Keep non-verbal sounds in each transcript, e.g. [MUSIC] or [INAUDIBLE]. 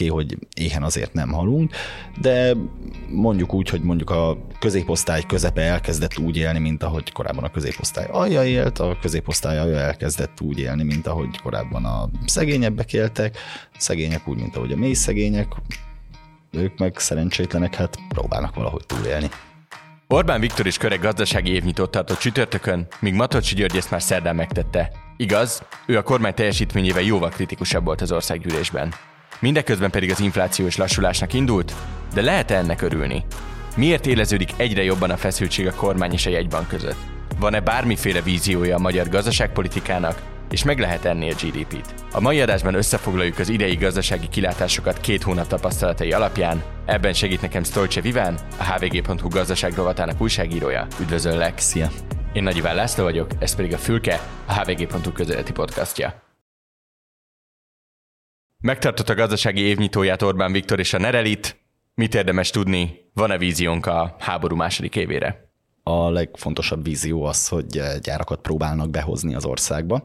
oké, okay, hogy éhen azért nem halunk, de mondjuk úgy, hogy mondjuk a középosztály közepe elkezdett úgy élni, mint ahogy korábban a középosztály alja élt, a középosztály alja elkezdett úgy élni, mint ahogy korábban a szegényebbek éltek, szegények úgy, mint ahogy a mély szegények, ők meg szerencsétlenek, hát próbálnak valahogy túlélni. Orbán Viktor is köreg gazdasági évnyitót tartott csütörtökön, míg Matocsi György ezt már szerdán megtette. Igaz, ő a kormány teljesítményével jóval kritikusabb volt az országgyűlésben. Mindeközben pedig az inflációs lassulásnak indult, de lehet -e ennek örülni? Miért éleződik egyre jobban a feszültség a kormány és a jegybank között? Van-e bármiféle víziója a magyar gazdaságpolitikának, és meg lehet enni a GDP-t. A mai adásban összefoglaljuk az idei gazdasági kilátásokat két hónap tapasztalatai alapján. Ebben segít nekem Stolce Viván, a hvg.hu gazdaság rovatának újságírója. Üdvözöllek! Szia! Én Nagy Iván László vagyok, ez pedig a Fülke, a hvg.hu közéleti podcastja. Megtartott a gazdasági évnyitóját Orbán Viktor és a Nerelit. Mit érdemes tudni? Van-e víziónk a háború második évére? A legfontosabb vízió az, hogy gyárakat próbálnak behozni az országba.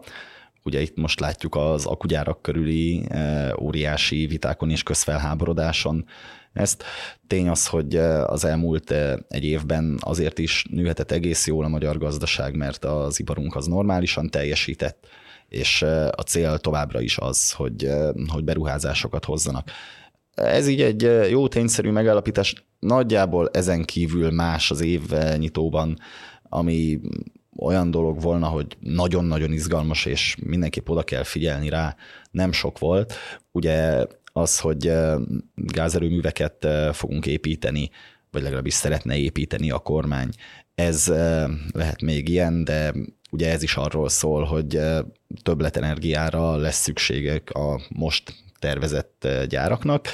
Ugye itt most látjuk az akugyárak körüli óriási vitákon és közfelháborodáson ezt. Tény az, hogy az elmúlt egy évben azért is nőhetett egész jól a magyar gazdaság, mert az iparunk az normálisan teljesített, és a cél továbbra is az, hogy, hogy beruházásokat hozzanak. Ez így egy jó tényszerű megállapítás. Nagyjából ezen kívül más az év nyitóban, ami olyan dolog volna, hogy nagyon-nagyon izgalmas, és mindenképp oda kell figyelni rá, nem sok volt. Ugye az, hogy gázerőműveket fogunk építeni, vagy legalábbis szeretne építeni a kormány, ez lehet még ilyen, de ugye ez is arról szól, hogy többletenergiára lesz szükségek a most tervezett gyáraknak.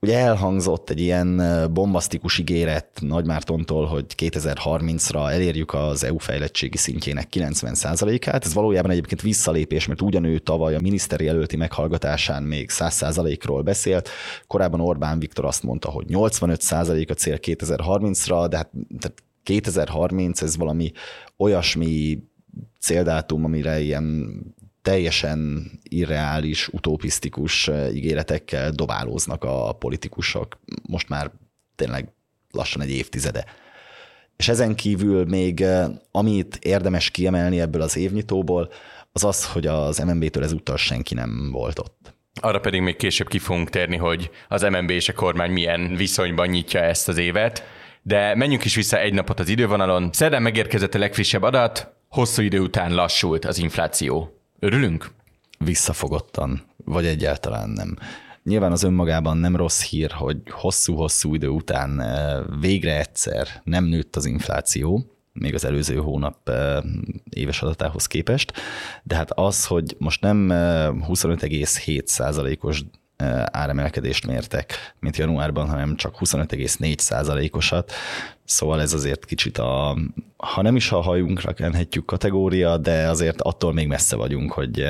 Ugye elhangzott egy ilyen bombasztikus ígéret Nagymártontól, hogy 2030-ra elérjük az EU fejlettségi szintjének 90%-át. Ez valójában egyébként visszalépés, mert ugyanő tavaly a miniszteri előtti meghallgatásán még 100%-ról beszélt. Korábban Orbán Viktor azt mondta, hogy 85% a cél 2030-ra, de hát tehát 2030 ez valami olyasmi céldátum, amire ilyen teljesen irreális, utopisztikus eh, ígéretekkel dobálóznak a politikusok. Most már tényleg lassan egy évtizede. És ezen kívül még eh, amit érdemes kiemelni ebből az évnyitóból, az az, hogy az MNB-től ezúttal senki nem volt ott. Arra pedig még később ki fogunk térni, hogy az MNB és a kormány milyen viszonyban nyitja ezt az évet. De menjünk is vissza egy napot az idővonalon. Szerdán megérkezett a legfrissebb adat, hosszú idő után lassult az infláció. Örülünk? Visszafogottan, vagy egyáltalán nem. Nyilván az önmagában nem rossz hír, hogy hosszú-hosszú idő után eh, végre egyszer nem nőtt az infláció, még az előző hónap eh, éves adatához képest, de hát az, hogy most nem 25,7 eh, os áremelkedést mértek, mint januárban, hanem csak 25,4 osat Szóval ez azért kicsit a, ha nem is a hajunkra kenhetjük kategória, de azért attól még messze vagyunk, hogy,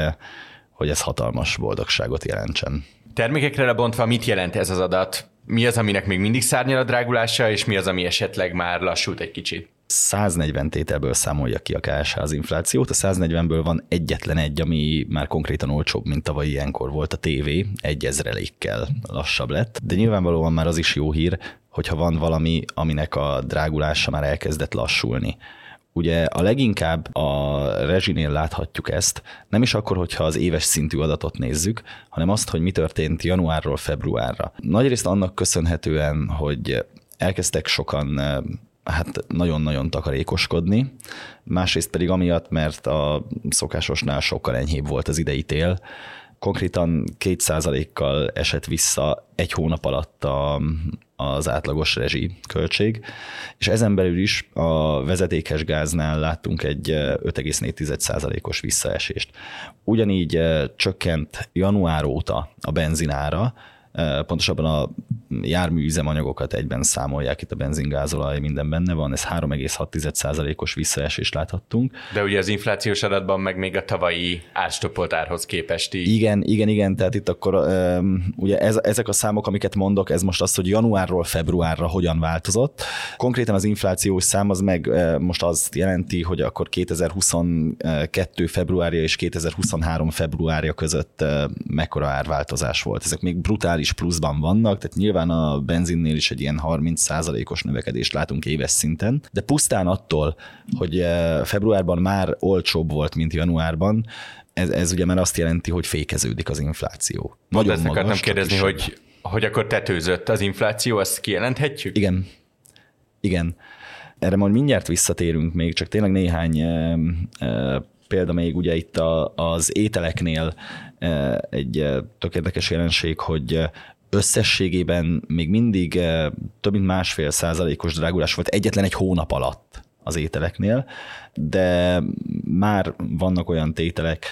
hogy ez hatalmas boldogságot jelentsen. Termékekre lebontva mit jelent ez az adat? Mi az, aminek még mindig szárnyal a drágulása, és mi az, ami esetleg már lassult egy kicsit? 140 tételből számolja ki a KSH az inflációt, a 140-ből van egyetlen egy, ami már konkrétan olcsóbb, mint tavaly ilyenkor volt a TV, egy ezrelékkel lassabb lett, de nyilvánvalóan már az is jó hír, hogyha van valami, aminek a drágulása már elkezdett lassulni. Ugye a leginkább a rezsinél láthatjuk ezt, nem is akkor, hogyha az éves szintű adatot nézzük, hanem azt, hogy mi történt januárról februárra. Nagyrészt annak köszönhetően, hogy elkezdtek sokan hát nagyon-nagyon takarékoskodni, másrészt pedig amiatt, mert a szokásosnál sokkal enyhébb volt az idei tél, konkrétan kétszázalékkal esett vissza egy hónap alatt a, az átlagos rezsi költség, és ezen belül is a vezetékes gáznál láttunk egy 5,4%-os visszaesést. Ugyanígy csökkent január óta a benzinára, pontosabban a járműüzemanyagokat egyben számolják, itt a benzingázolaj, minden benne van, ez 3,6%-os visszaesést láthattunk. De ugye az inflációs adatban meg még a tavalyi árstopolt árhoz képest így. Igen, igen, igen, tehát itt akkor ugye ez, ezek a számok, amiket mondok, ez most az, hogy januárról februárra hogyan változott. Konkrétan az inflációs szám az meg most azt jelenti, hogy akkor 2022 februárja és 2023 februárja között mekkora árváltozás volt. Ezek még brutális pluszban vannak, tehát nyilván a benzinnél is egy ilyen 30%-os növekedést látunk éves szinten, de pusztán attól, hogy februárban már olcsóbb volt, mint januárban, ez, ez ugye már azt jelenti, hogy fékeződik az infláció. Nagyon ezt akartam kérdezni, hogy, hogy akkor tetőzött az infláció, ezt kijelenthetjük? Igen. Igen. Erre majd mindjárt visszatérünk még, csak tényleg néhány e, e, példa még ugye itt a, az ételeknél e, egy tök érdekes jelenség, hogy összességében még mindig több mint másfél százalékos drágulás volt egyetlen egy hónap alatt az ételeknél, de már vannak olyan tételek,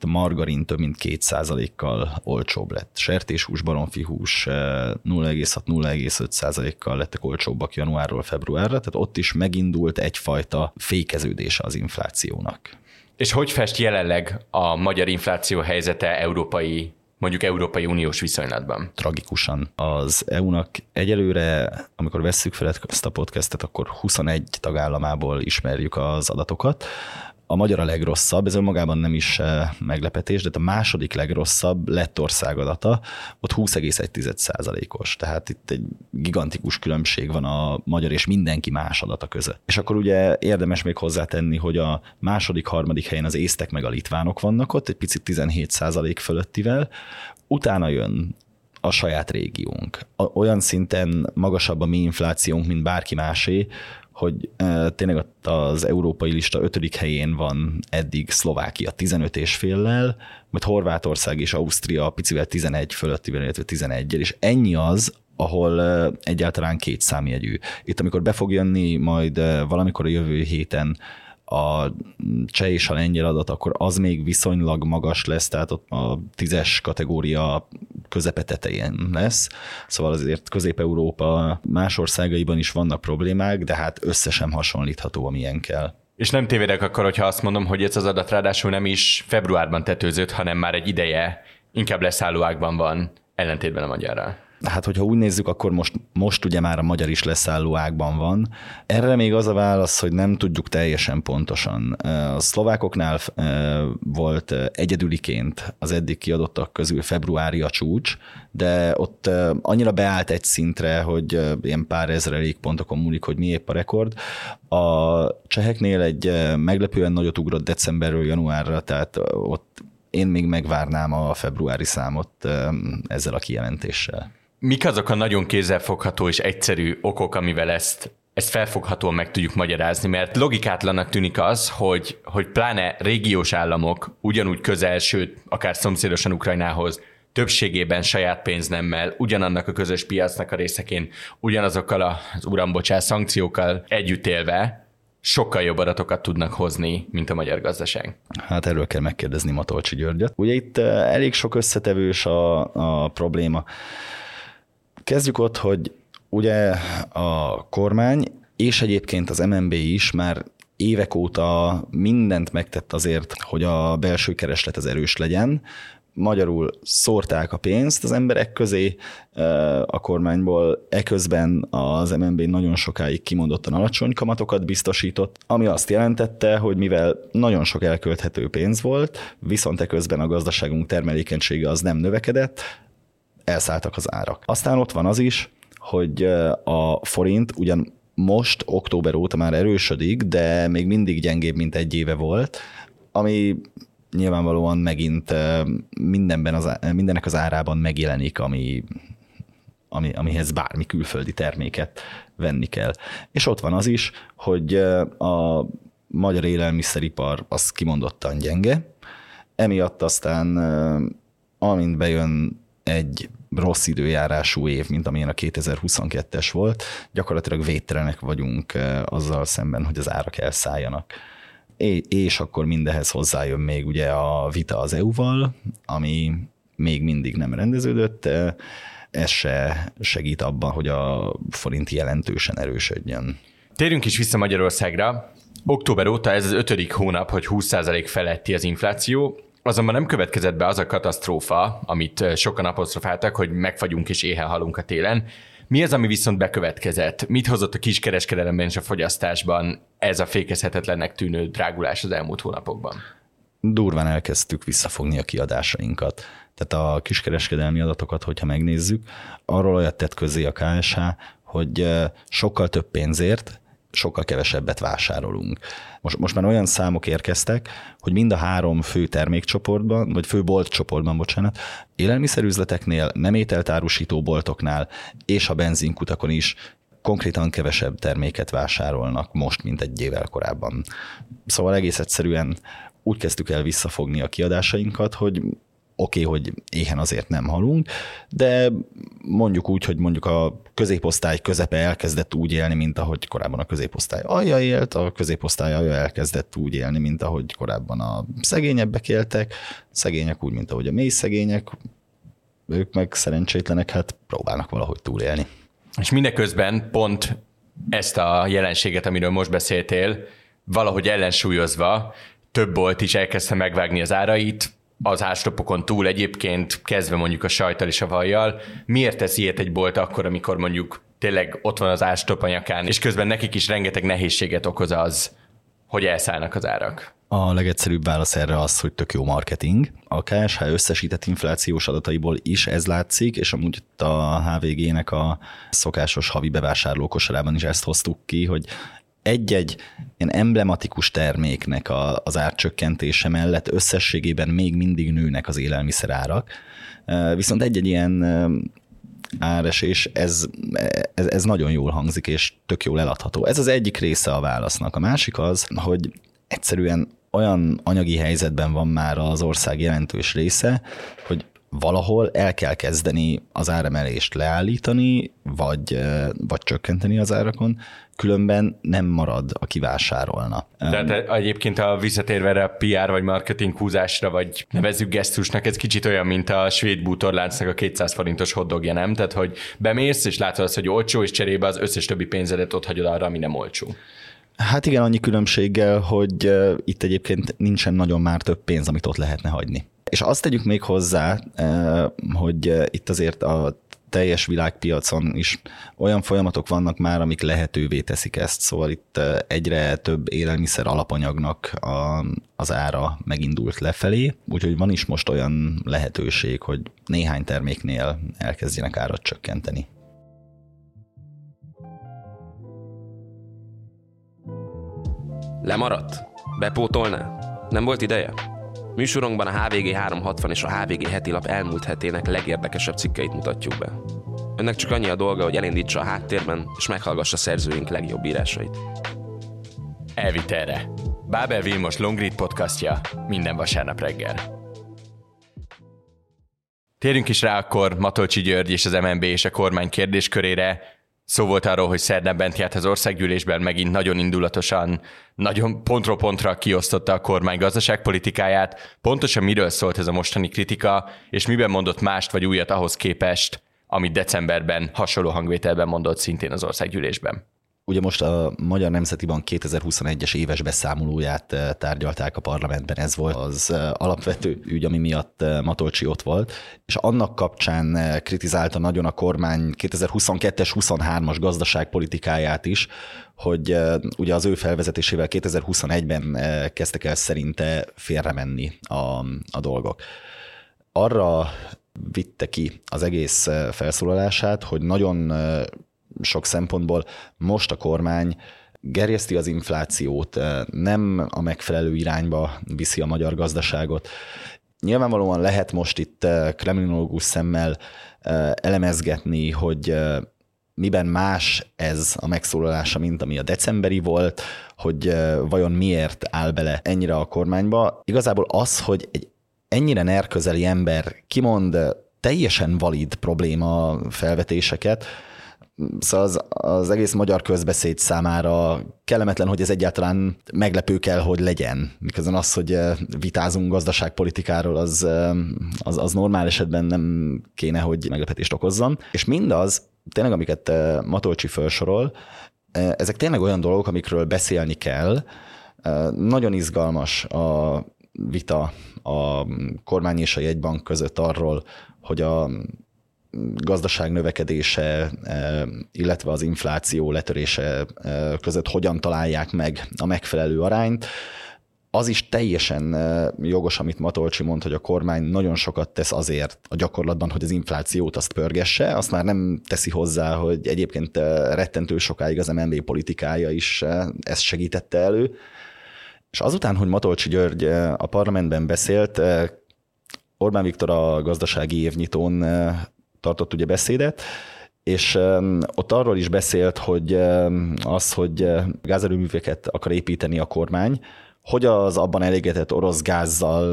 a margarin több mint 2%-kal olcsóbb lett. Sertéshús, baromfihús 0,6-0,5%-kal lettek olcsóbbak januárról februárra, tehát ott is megindult egyfajta fékeződése az inflációnak. És hogy fest jelenleg a magyar infláció helyzete európai mondjuk Európai Uniós viszonylatban? Tragikusan. Az EU-nak egyelőre, amikor vesszük fel ezt a podcastet, akkor 21 tagállamából ismerjük az adatokat. A magyar a legrosszabb, ez önmagában nem is eh, meglepetés, de a második legrosszabb lett országadata, ott 20,1%-os. Tehát itt egy gigantikus különbség van a magyar és mindenki más adata között. És akkor ugye érdemes még hozzátenni, hogy a második, harmadik helyen az észtek meg a litvánok vannak ott, egy picit 17% fölöttivel, utána jön a saját régiónk. Olyan szinten magasabb a mi inflációnk, mint bárki másé, hogy tényleg az európai lista ötödik helyén van eddig Szlovákia 15 és féllel, majd Horvátország és Ausztria picivel 11 fölöttivel, illetve 11 és ennyi az, ahol egyáltalán két számjegyű. Itt amikor be fog jönni majd valamikor a jövő héten a cseh és a lengyel adat, akkor az még viszonylag magas lesz, tehát ott a tízes kategória közepe tetején lesz. Szóval azért Közép-Európa más országaiban is vannak problémák, de hát összesen hasonlítható, amilyen kell. És nem tévedek akkor, hogyha azt mondom, hogy ez az adat ráadásul nem is februárban tetőzött, hanem már egy ideje inkább leszállóákban van, ellentétben a magyarral hát hogyha úgy nézzük, akkor most, most ugye már a magyar is leszálló ágban van. Erre még az a válasz, hogy nem tudjuk teljesen pontosan. A szlovákoknál volt egyedüliként az eddig kiadottak közül februári a csúcs, de ott annyira beállt egy szintre, hogy ilyen pár ezrelék pontokon múlik, hogy mi épp a rekord. A cseheknél egy meglepően nagyot ugrott decemberről januárra, tehát ott én még megvárnám a februári számot ezzel a kijelentéssel. Mik azok a nagyon kézzelfogható és egyszerű okok, amivel ezt ezt felfoghatóan meg tudjuk magyarázni, mert logikátlanak tűnik az, hogy, hogy pláne régiós államok ugyanúgy közel, sőt, akár szomszédosan Ukrajnához többségében saját pénznemmel, ugyanannak a közös piacnak a részeként, ugyanazokkal az uram bocsás, szankciókkal együtt élve, sokkal jobb adatokat tudnak hozni, mint a magyar gazdaság. Hát erről kell megkérdezni Matolcsi Györgyöt. Ugye itt eh, elég sok összetevős a, a probléma. Kezdjük ott, hogy ugye a kormány és egyébként az MNB is már évek óta mindent megtett azért, hogy a belső kereslet az erős legyen, magyarul szórták a pénzt az emberek közé a kormányból, eközben az MNB nagyon sokáig kimondottan alacsony kamatokat biztosított, ami azt jelentette, hogy mivel nagyon sok elkölthető pénz volt, viszont eközben a gazdaságunk termelékenysége az nem növekedett, elszálltak az árak. Aztán ott van az is, hogy a forint ugyan most október óta már erősödik, de még mindig gyengébb, mint egy éve volt, ami nyilvánvalóan megint mindenben az, mindennek az árában megjelenik, ami, ami, amihez bármi külföldi terméket venni kell. És ott van az is, hogy a magyar élelmiszeripar az kimondottan gyenge, emiatt aztán amint bejön egy rossz időjárású év, mint amilyen a 2022-es volt, gyakorlatilag védtelenek vagyunk azzal szemben, hogy az árak elszálljanak. És akkor mindehez hozzájön még ugye a vita az EU-val, ami még mindig nem rendeződött. ez se segít abban, hogy a forint jelentősen erősödjön. Térjünk is vissza Magyarországra. Október óta ez az ötödik hónap, hogy 20% feletti az infláció, Azonban nem következett be az a katasztrófa, amit sokan apostrofáltak, hogy megfagyunk és éhen halunk a télen. Mi az, ami viszont bekövetkezett? Mit hozott a kiskereskedelemben és a fogyasztásban ez a fékezhetetlennek tűnő drágulás az elmúlt hónapokban? Durván elkezdtük visszafogni a kiadásainkat. Tehát a kiskereskedelmi adatokat, hogyha megnézzük, arról olyat tett közé a KSH, hogy sokkal több pénzért sokkal kevesebbet vásárolunk. Most, most már olyan számok érkeztek, hogy mind a három fő termékcsoportban, vagy fő boltcsoportban, bocsánat, élelmiszerüzleteknél, nem ételtárusító boltoknál és a benzinkutakon is konkrétan kevesebb terméket vásárolnak most, mint egy évvel korábban. Szóval egész egyszerűen úgy kezdtük el visszafogni a kiadásainkat, hogy oké, okay, hogy éhen azért nem halunk, de mondjuk úgy, hogy mondjuk a középosztály közepe elkezdett úgy élni, mint ahogy korábban a középosztály alja élt, a középosztály alja elkezdett úgy élni, mint ahogy korábban a szegényebbek éltek, szegények úgy, mint ahogy a mély szegények, ők meg szerencsétlenek, hát próbálnak valahogy túlélni. És mindeközben pont ezt a jelenséget, amiről most beszéltél, valahogy ellensúlyozva több bolt is elkezdte megvágni az árait, az ástopokon túl egyébként, kezdve mondjuk a sajtal és a vajjal, miért tesz ilyet egy bolt akkor, amikor mondjuk tényleg ott van az ástop a nyakán, és közben nekik is rengeteg nehézséget okoz az, hogy elszállnak az árak? A legegyszerűbb válasz erre az, hogy tök jó marketing. A KSH összesített inflációs adataiból is ez látszik, és amúgy a HVG-nek a szokásos havi bevásárlókosarában is ezt hoztuk ki, hogy egy-egy ilyen emblematikus terméknek a, az árcsökkentése mellett összességében még mindig nőnek az élelmiszerárak. Viszont egy-egy ilyen áresés, ez, ez, ez nagyon jól hangzik, és tök jól eladható. Ez az egyik része a válasznak. A másik az, hogy egyszerűen olyan anyagi helyzetben van már az ország jelentős része, hogy valahol el kell kezdeni az áremelést leállítani, vagy, vagy csökkenteni az árakon, különben nem marad, aki vásárolna. Tehát egyébként a visszatérve a PR vagy marketing húzásra, vagy nevezzük gesztusnak, ez kicsit olyan, mint a svéd bútorláncnak a 200 forintos hoddogja, nem? Tehát, hogy bemész, és látod azt, hogy olcsó, és cserébe az összes többi pénzedet ott hagyod arra, ami nem olcsó. Hát igen, annyi különbséggel, hogy itt egyébként nincsen nagyon már több pénz, amit ott lehetne hagyni. És azt tegyük még hozzá, hogy itt azért a teljes világpiacon is olyan folyamatok vannak már, amik lehetővé teszik ezt. Szóval itt egyre több élelmiszer alapanyagnak a, az ára megindult lefelé, úgyhogy van is most olyan lehetőség, hogy néhány terméknél elkezdjenek árat csökkenteni. Lemaradt? Bepótolná? Nem volt ideje? Műsorunkban a HVG 360 és a HVG heti lap elmúlt hetének legérdekesebb cikkeit mutatjuk be. Önnek csak annyi a dolga, hogy elindítsa a háttérben, és meghallgassa szerzőink legjobb írásait. Elvitelre. Bábel Vilmos Longread podcastja minden vasárnap reggel. Térjünk is rá akkor Matolcsi György és az MNB és a kormány kérdéskörére. Szó volt arról, hogy szerdán bent járt az országgyűlésben, megint nagyon indulatosan, nagyon pontról pontra kiosztotta a kormány gazdaságpolitikáját. Pontosan miről szólt ez a mostani kritika, és miben mondott mást vagy újat ahhoz képest, amit decemberben hasonló hangvételben mondott szintén az országgyűlésben? Ugye most a Magyar Nemzeti Bank 2021-es éves beszámolóját eh, tárgyalták a parlamentben, ez volt az eh, alapvető ügy, ami miatt eh, Matolcsi ott volt, és annak kapcsán kritizálta nagyon a kormány 2022-es, 23-as gazdaságpolitikáját is, hogy ugye az ő felvezetésével 2021-ben kezdtek el szerinte félremenni a, a dolgok. Arra vitte ki az egész felszólalását, hogy nagyon sok szempontból most a kormány gerjeszti az inflációt, nem a megfelelő irányba viszi a magyar gazdaságot. Nyilvánvalóan lehet most itt kremlinológus szemmel elemezgetni, hogy miben más ez a megszólalása, mint ami a decemberi volt, hogy vajon miért áll bele ennyire a kormányba. Igazából az, hogy egy ennyire nerközeli ember kimond teljesen valid probléma felvetéseket, Szóval az, az egész magyar közbeszéd számára kellemetlen, hogy ez egyáltalán meglepő kell, hogy legyen. Miközben az, hogy vitázunk gazdaságpolitikáról, az, az, az normál esetben nem kéne, hogy meglepetést okozzon. És mindaz, tényleg amiket Matolcsi felsorol, ezek tényleg olyan dolgok, amikről beszélni kell. Nagyon izgalmas a vita a kormány és a jegybank között arról, hogy a gazdaság növekedése, illetve az infláció letörése között hogyan találják meg a megfelelő arányt. Az is teljesen jogos, amit Matolcsi mond, hogy a kormány nagyon sokat tesz azért a gyakorlatban, hogy az inflációt azt pörgesse, azt már nem teszi hozzá, hogy egyébként rettentő sokáig az MNB politikája is ezt segítette elő. És azután, hogy Matolcsi György a parlamentben beszélt, Orbán Viktor a gazdasági évnyitón tartott ugye beszédet, és ott arról is beszélt, hogy az, hogy gázerőműveket akar építeni a kormány, hogy az abban elégedett orosz gázzal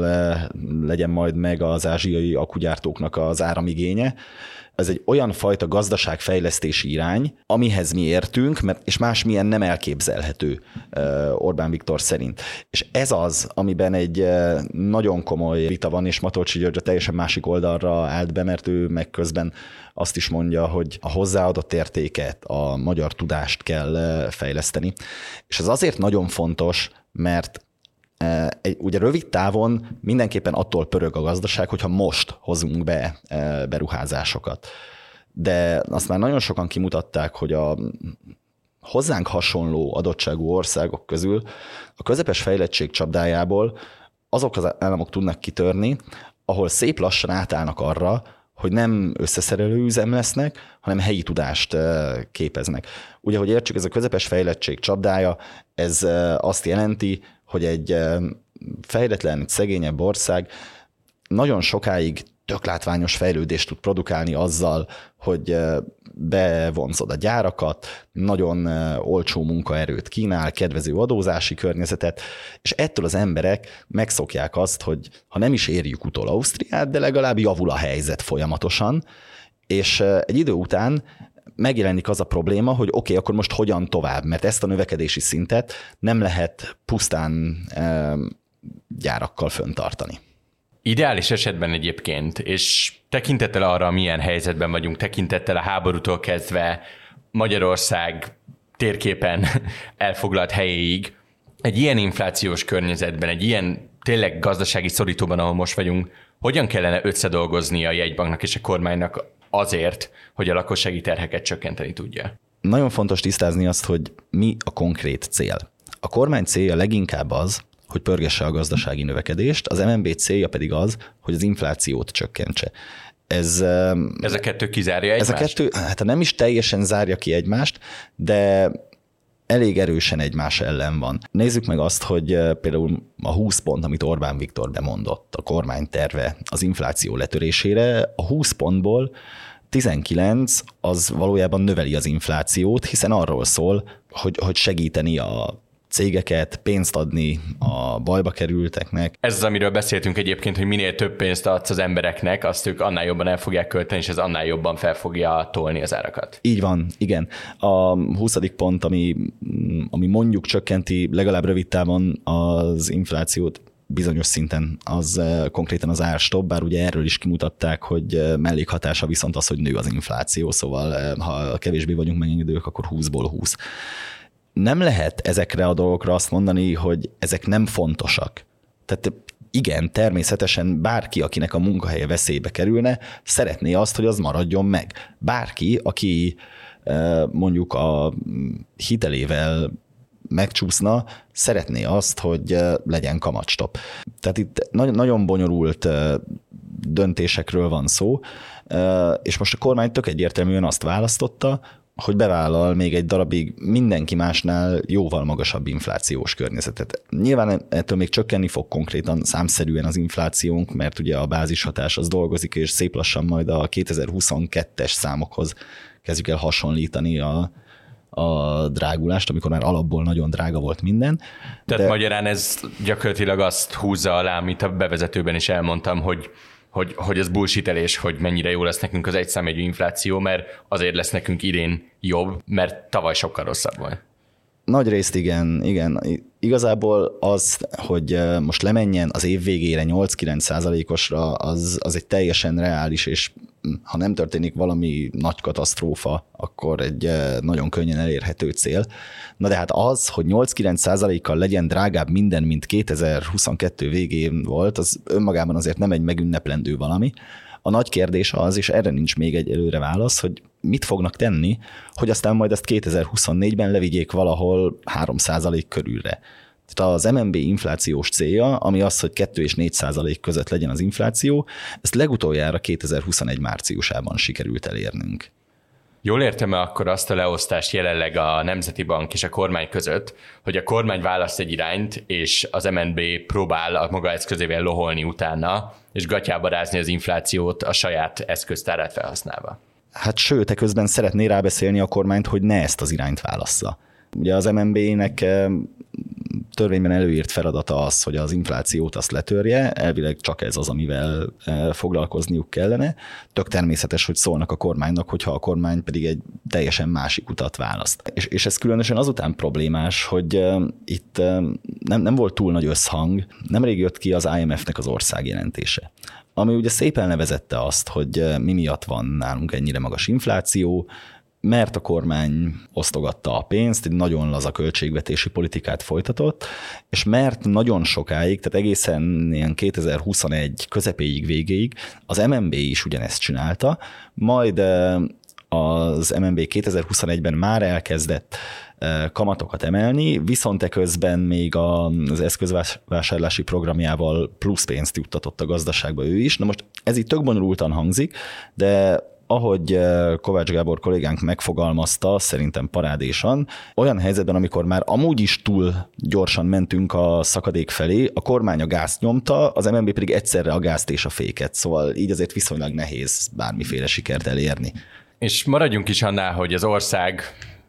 legyen majd meg az ázsiai akugyártóknak az áramigénye, ez egy olyan fajta gazdaságfejlesztési irány, amihez mi értünk, mert, és másmilyen nem elképzelhető Orbán Viktor szerint. És ez az, amiben egy nagyon komoly vita van, és Matolcsi György a teljesen másik oldalra állt be, mert ő meg közben azt is mondja, hogy a hozzáadott értéket, a magyar tudást kell fejleszteni. És ez azért nagyon fontos, mert egy, ugye rövid távon mindenképpen attól pörög a gazdaság, hogyha most hozunk be beruházásokat. De azt már nagyon sokan kimutatták, hogy a hozzánk hasonló adottságú országok közül a közepes fejlettség csapdájából azok az államok tudnak kitörni, ahol szép lassan átállnak arra, hogy nem összeszerelő üzem lesznek, hanem helyi tudást képeznek. Ugye, hogy értsük, ez a közepes fejlettség csapdája, ez azt jelenti, hogy egy fejletlen, szegényebb ország nagyon sokáig tök látványos fejlődést tud produkálni azzal, hogy bevonzod a gyárakat, nagyon olcsó munkaerőt kínál, kedvező adózási környezetet, és ettől az emberek megszokják azt, hogy ha nem is érjük utol Ausztriát, de legalább javul a helyzet folyamatosan, és egy idő után megjelenik az a probléma, hogy oké, okay, akkor most hogyan tovább, mert ezt a növekedési szintet nem lehet pusztán e, gyárakkal föntartani. Ideális esetben egyébként, és tekintettel arra, milyen helyzetben vagyunk, tekintettel a háborútól kezdve Magyarország térképen [LAUGHS] elfoglalt helyéig, egy ilyen inflációs környezetben, egy ilyen tényleg gazdasági szorítóban, ahol most vagyunk, hogyan kellene összedolgozni a jegybanknak és a kormánynak azért, hogy a lakossági terheket csökkenteni tudja. Nagyon fontos tisztázni azt, hogy mi a konkrét cél. A kormány célja leginkább az, hogy pörgesse a gazdasági növekedést, az MNB célja pedig az, hogy az inflációt csökkentse. Ez, ez a kettő kizárja egymást? Ez a kettő, hát nem is teljesen zárja ki egymást, de elég erősen egymás ellen van. Nézzük meg azt, hogy például a 20 pont, amit Orbán Viktor bemondott, a kormány terve az infláció letörésére, a 20 pontból 19 az valójában növeli az inflációt, hiszen arról szól, hogy, hogy segíteni a cégeket, pénzt adni a bajba kerülteknek. Ez az, amiről beszéltünk egyébként, hogy minél több pénzt adsz az embereknek, azt ők annál jobban el fogják költeni, és ez annál jobban fel fogja tolni az árakat. Így van, igen. A 20. pont, ami, ami mondjuk csökkenti legalább rövid távon az inflációt, bizonyos szinten az eh, konkrétan az árstop, bár ugye erről is kimutatták, hogy eh, mellékhatása viszont az, hogy nő az infláció, szóval eh, ha kevésbé vagyunk megengedők, akkor 20-ból 20 nem lehet ezekre a dolgokra azt mondani, hogy ezek nem fontosak. Tehát igen, természetesen bárki, akinek a munkahelye veszélybe kerülne, szeretné azt, hogy az maradjon meg. Bárki, aki mondjuk a hitelével megcsúszna, szeretné azt, hogy legyen kamatstop. Tehát itt nagyon bonyolult döntésekről van szó, és most a kormány tök egyértelműen azt választotta, hogy bevállal még egy darabig mindenki másnál jóval magasabb inflációs környezetet. Nyilván ettől még csökkenni fog konkrétan számszerűen az inflációnk, mert ugye a bázishatás az dolgozik, és szép lassan majd a 2022-es számokhoz kezdjük el hasonlítani a, a drágulást, amikor már alapból nagyon drága volt minden. Tehát de... magyarán ez gyakorlatilag azt húzza alá, amit a bevezetőben is elmondtam, hogy hogy, hogy az bullshitelés, hogy mennyire jó lesz nekünk az egy számjegyű infláció, mert azért lesz nekünk idén jobb, mert tavaly sokkal rosszabb volt. Nagy részt igen, igen. Igazából az, hogy most lemenjen az év végére 8-9 százalékosra, az, az egy teljesen reális, és ha nem történik valami nagy katasztrófa, akkor egy nagyon könnyen elérhető cél. Na de hát az, hogy 8-9 százalékkal legyen drágább minden, mint 2022 végén volt, az önmagában azért nem egy megünneplendő valami. A nagy kérdés az, és erre nincs még egy előre válasz, hogy mit fognak tenni, hogy aztán majd ezt 2024-ben levigyék valahol 3% körülre. Tehát az MNB inflációs célja, ami az, hogy 2 és 4 százalék között legyen az infláció, ezt legutoljára 2021 márciusában sikerült elérnünk. Jól értem-e akkor azt a leosztást jelenleg a Nemzeti Bank és a kormány között, hogy a kormány választ egy irányt, és az MNB próbál a maga eszközével loholni utána, és gatyába rázni az inflációt a saját eszköztárát felhasználva? Hát sőt, közben szeretné rábeszélni a kormányt, hogy ne ezt az irányt válassza. Ugye az MNB-nek törvényben előírt feladata az, hogy az inflációt azt letörje, elvileg csak ez az, amivel e, foglalkozniuk kellene. Tök természetes, hogy szólnak a kormánynak, hogyha a kormány pedig egy teljesen másik utat választ. És, és ez különösen azután problémás, hogy e, itt e, nem, nem volt túl nagy összhang, nemrég jött ki az IMF-nek az országjelentése ami ugye szépen nevezette azt, hogy mi miatt van nálunk ennyire magas infláció, mert a kormány osztogatta a pénzt, egy nagyon laza költségvetési politikát folytatott, és mert nagyon sokáig, tehát egészen ilyen 2021 közepéig, végéig az MNB is ugyanezt csinálta, majd az MNB 2021-ben már elkezdett kamatokat emelni, viszont eközben még az eszközvásárlási programjával plusz pénzt juttatott a gazdaságba ő is. Na most ez itt tök bonyolultan hangzik, de ahogy eh, Kovács Gábor kollégánk megfogalmazta, szerintem parádésan, olyan helyzetben, amikor már amúgy is túl gyorsan mentünk a szakadék felé, a kormány a gázt nyomta, az MNB pedig egyszerre a gázt és a féket, szóval így azért viszonylag nehéz bármiféle sikert elérni. És maradjunk is annál, hogy az ország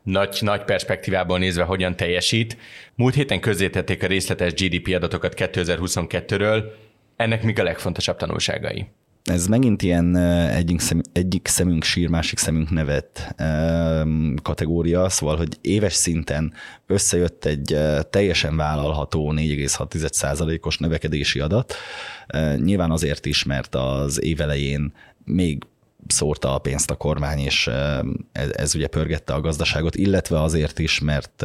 nagy, nagy perspektívából nézve hogyan teljesít. Múlt héten közzétették a részletes GDP adatokat 2022-ről. Ennek mik a legfontosabb tanulságai? Ez megint ilyen egyik, szem, egyik szemünk sír, másik szemünk nevet kategória, szóval, hogy éves szinten összejött egy teljesen vállalható 4,6%-os növekedési adat. Nyilván azért is, mert az év elején még szórta a pénzt a kormány, és ez, ez ugye pörgette a gazdaságot, illetve azért is, mert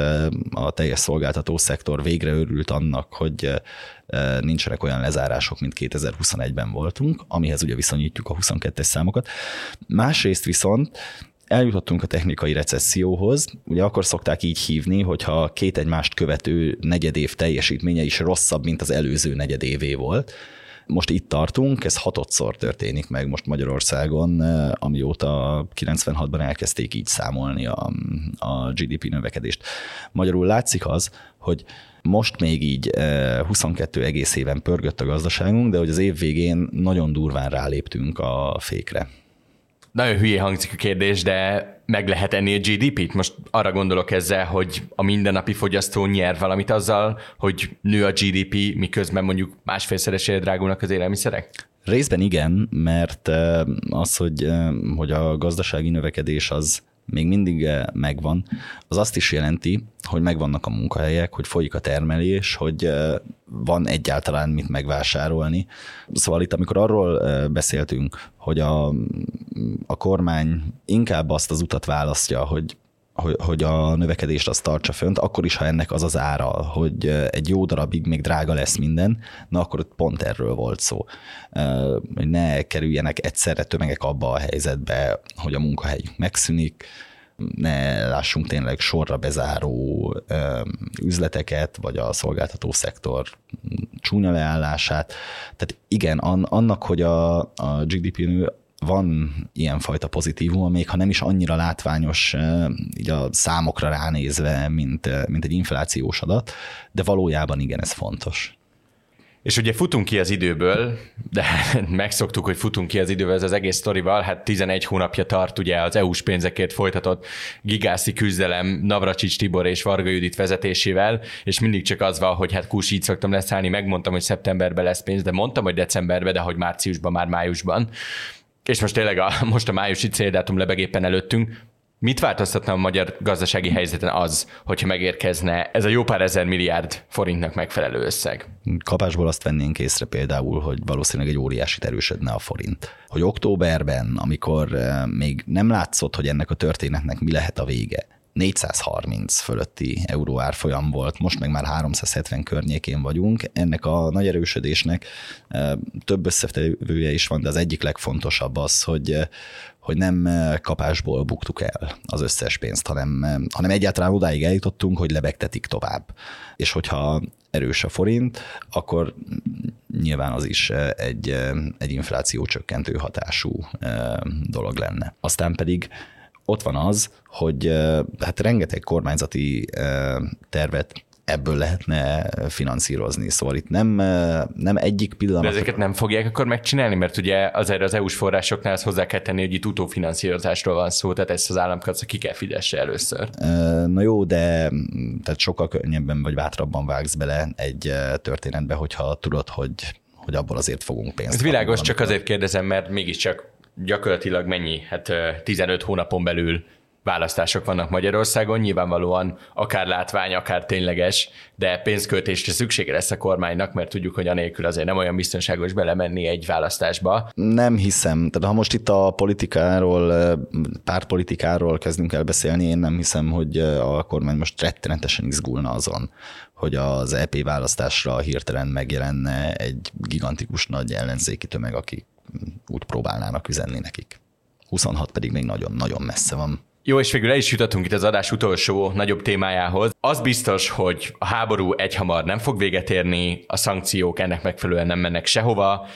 a teljes szolgáltató szektor végre örült annak, hogy nincsenek olyan lezárások, mint 2021-ben voltunk, amihez ugye viszonyítjuk a 22-es számokat. Másrészt viszont eljutottunk a technikai recesszióhoz, ugye akkor szokták így hívni, hogyha két egymást követő negyedév teljesítménye is rosszabb, mint az előző negyedévé volt, most itt tartunk, ez hatodszor történik meg most Magyarországon, eh, amióta 96-ban elkezdték így számolni a, a GDP növekedést. Magyarul látszik az, hogy most még így 22 eh, egész éven pörgött a gazdaságunk, de hogy az év végén nagyon durván ráléptünk a fékre. Nagyon hülye hangzik a kérdés, de meg lehet enni a GDP-t? Most arra gondolok ezzel, hogy a mindennapi fogyasztó nyer valamit azzal, hogy nő a GDP, miközben mondjuk másfélszeresére drágulnak az élelmiszerek? Részben igen, mert eh, az, hogy, eh, hogy a gazdasági növekedés az még mindig eh, megvan, az azt is jelenti, hogy megvannak a munkahelyek, hogy folyik a termelés, hogy eh, van egyáltalán mit megvásárolni. Szóval itt, amikor arról eh, beszéltünk, hogy a, a kormány inkább azt az utat választja, hogy hogy, hogy a növekedést azt tartsa fönt, akkor is, ha ennek az az ára, hogy egy jó darabig még drága lesz minden, na akkor ott pont erről volt szó. Ne kerüljenek egyszerre tömegek abba a helyzetbe, hogy a munkahely megszűnik, ne lássunk tényleg sorra bezáró üzleteket, vagy a szolgáltató szektor csúnya leállását. Tehát igen, annak, hogy a, a GDP nő van ilyenfajta pozitívum, még ha nem is annyira látványos így a számokra ránézve, mint, mint egy inflációs adat, de valójában igen, ez fontos. És ugye futunk ki az időből, de [LAUGHS] megszoktuk, hogy futunk ki az időből ez az egész sztorival, hát 11 hónapja tart ugye az EU-s pénzekért folytatott gigászi küzdelem Navracsics Tibor és Varga Judit vezetésével, és mindig csak az van, hogy hát kús így szoktam leszállni, megmondtam, hogy szeptemberben lesz pénz, de mondtam, hogy decemberben, de hogy márciusban, már májusban. És most tényleg a, [LAUGHS] most a májusi céldátum lebegéppen előttünk, Mit változtatna a magyar gazdasági helyzeten az, hogyha megérkezne ez a jó pár ezer milliárd forintnak megfelelő összeg? Kapásból azt vennénk észre például, hogy valószínűleg egy óriási erősödne a forint. Hogy októberben, amikor eh, még nem látszott, hogy ennek a történetnek mi lehet a vége, 430 fölötti euró árfolyam volt, most meg már 370 környékén vagyunk. Ennek a nagy erősödésnek eh, több összetevője is van, de az egyik legfontosabb az, hogy eh, hogy nem kapásból buktuk el az összes pénzt, hanem, hanem egyáltalán odáig eljutottunk, hogy lebegtetik tovább. És hogyha erős a forint, akkor nyilván az is egy, egy infláció csökkentő hatású dolog lenne. Aztán pedig ott van az, hogy hát rengeteg kormányzati tervet ebből lehetne finanszírozni. Szóval itt nem, nem egyik pillanat. De ezeket nem fogják akkor megcsinálni, mert ugye azért az EU-s forrásoknál ezt hozzá kell tenni, hogy itt utófinanszírozásról van szó, tehát ezt az államkassa ki kell fizesse először. Na jó, de tehát sokkal könnyebben vagy bátrabban vágsz bele egy történetbe, hogyha tudod, hogy, hogy abból azért fogunk pénzt. Ez világos, csak azért kérdezem, mert mégiscsak gyakorlatilag mennyi? Hát 15 hónapon belül választások vannak Magyarországon, nyilvánvalóan akár látvány, akár tényleges, de pénzköltésre szüksége lesz a kormánynak, mert tudjuk, hogy anélkül azért nem olyan biztonságos belemenni egy választásba. Nem hiszem. Tehát ha most itt a politikáról, pártpolitikáról kezdünk el beszélni, én nem hiszem, hogy a kormány most rettenetesen izgulna azon, hogy az EP választásra hirtelen megjelenne egy gigantikus nagy ellenzéki tömeg, akik úgy próbálnának üzenni nekik. 26 pedig még nagyon-nagyon messze van. Jó, és végül el is jutottunk itt az adás utolsó nagyobb témájához. Az biztos, hogy a háború egyhamar nem fog véget érni, a szankciók ennek megfelelően nem mennek sehova,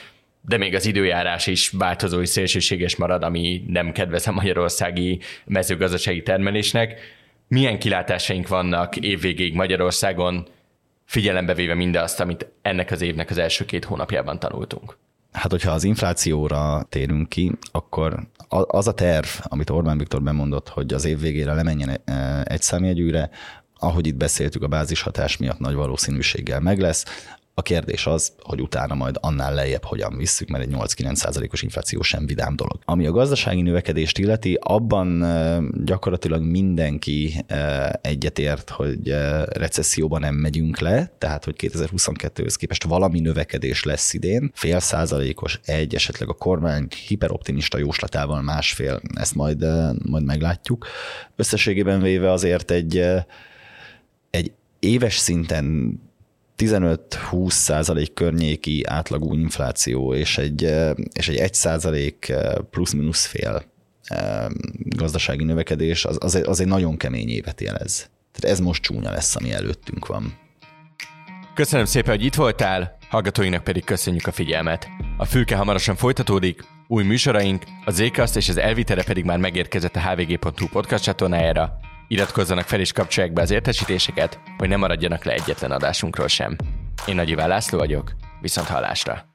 de még az időjárás is változó és szélsőséges marad, ami nem kedvez a magyarországi mezőgazdasági termelésnek. Milyen kilátásaink vannak évvégéig Magyarországon, figyelembe véve mindazt, amit ennek az évnek az első két hónapjában tanultunk? Hát, hogyha az inflációra térünk ki, akkor az a terv, amit Orbán Viktor bemondott, hogy az év végére lemenjen e, egy számjegyűre, ahogy itt beszéltük, a bázishatás miatt nagy valószínűséggel meg lesz. A kérdés az, hogy utána majd annál lejjebb hogyan visszük, mert egy 8-9 százalékos infláció sem vidám dolog. Ami a gazdasági növekedést illeti, abban gyakorlatilag mindenki egyetért, hogy recesszióban nem megyünk le, tehát hogy 2022-höz képest valami növekedés lesz idén, fél százalékos, egy, esetleg a kormány hiperoptimista jóslatával másfél, ezt majd, majd meglátjuk. Összességében véve azért egy, egy éves szinten 15-20 százalék környéki átlagú infláció, és egy, és egy 1 százalék plusz-minusz fél gazdasági növekedés, az, az, egy, az egy nagyon kemény évet jelez. Tehát ez most csúnya lesz, ami előttünk van. Köszönöm szépen, hogy itt voltál, hallgatóinak pedig köszönjük a figyelmet. A fülke hamarosan folytatódik, új műsoraink, a Zcast és az Elvitere pedig már megérkezett a hvg.hu podcast csatornájára, Iratkozzanak fel és kapcsolják be az értesítéseket, hogy ne maradjanak le egyetlen adásunkról sem. Én Nagy Iván László vagyok, viszont hallásra!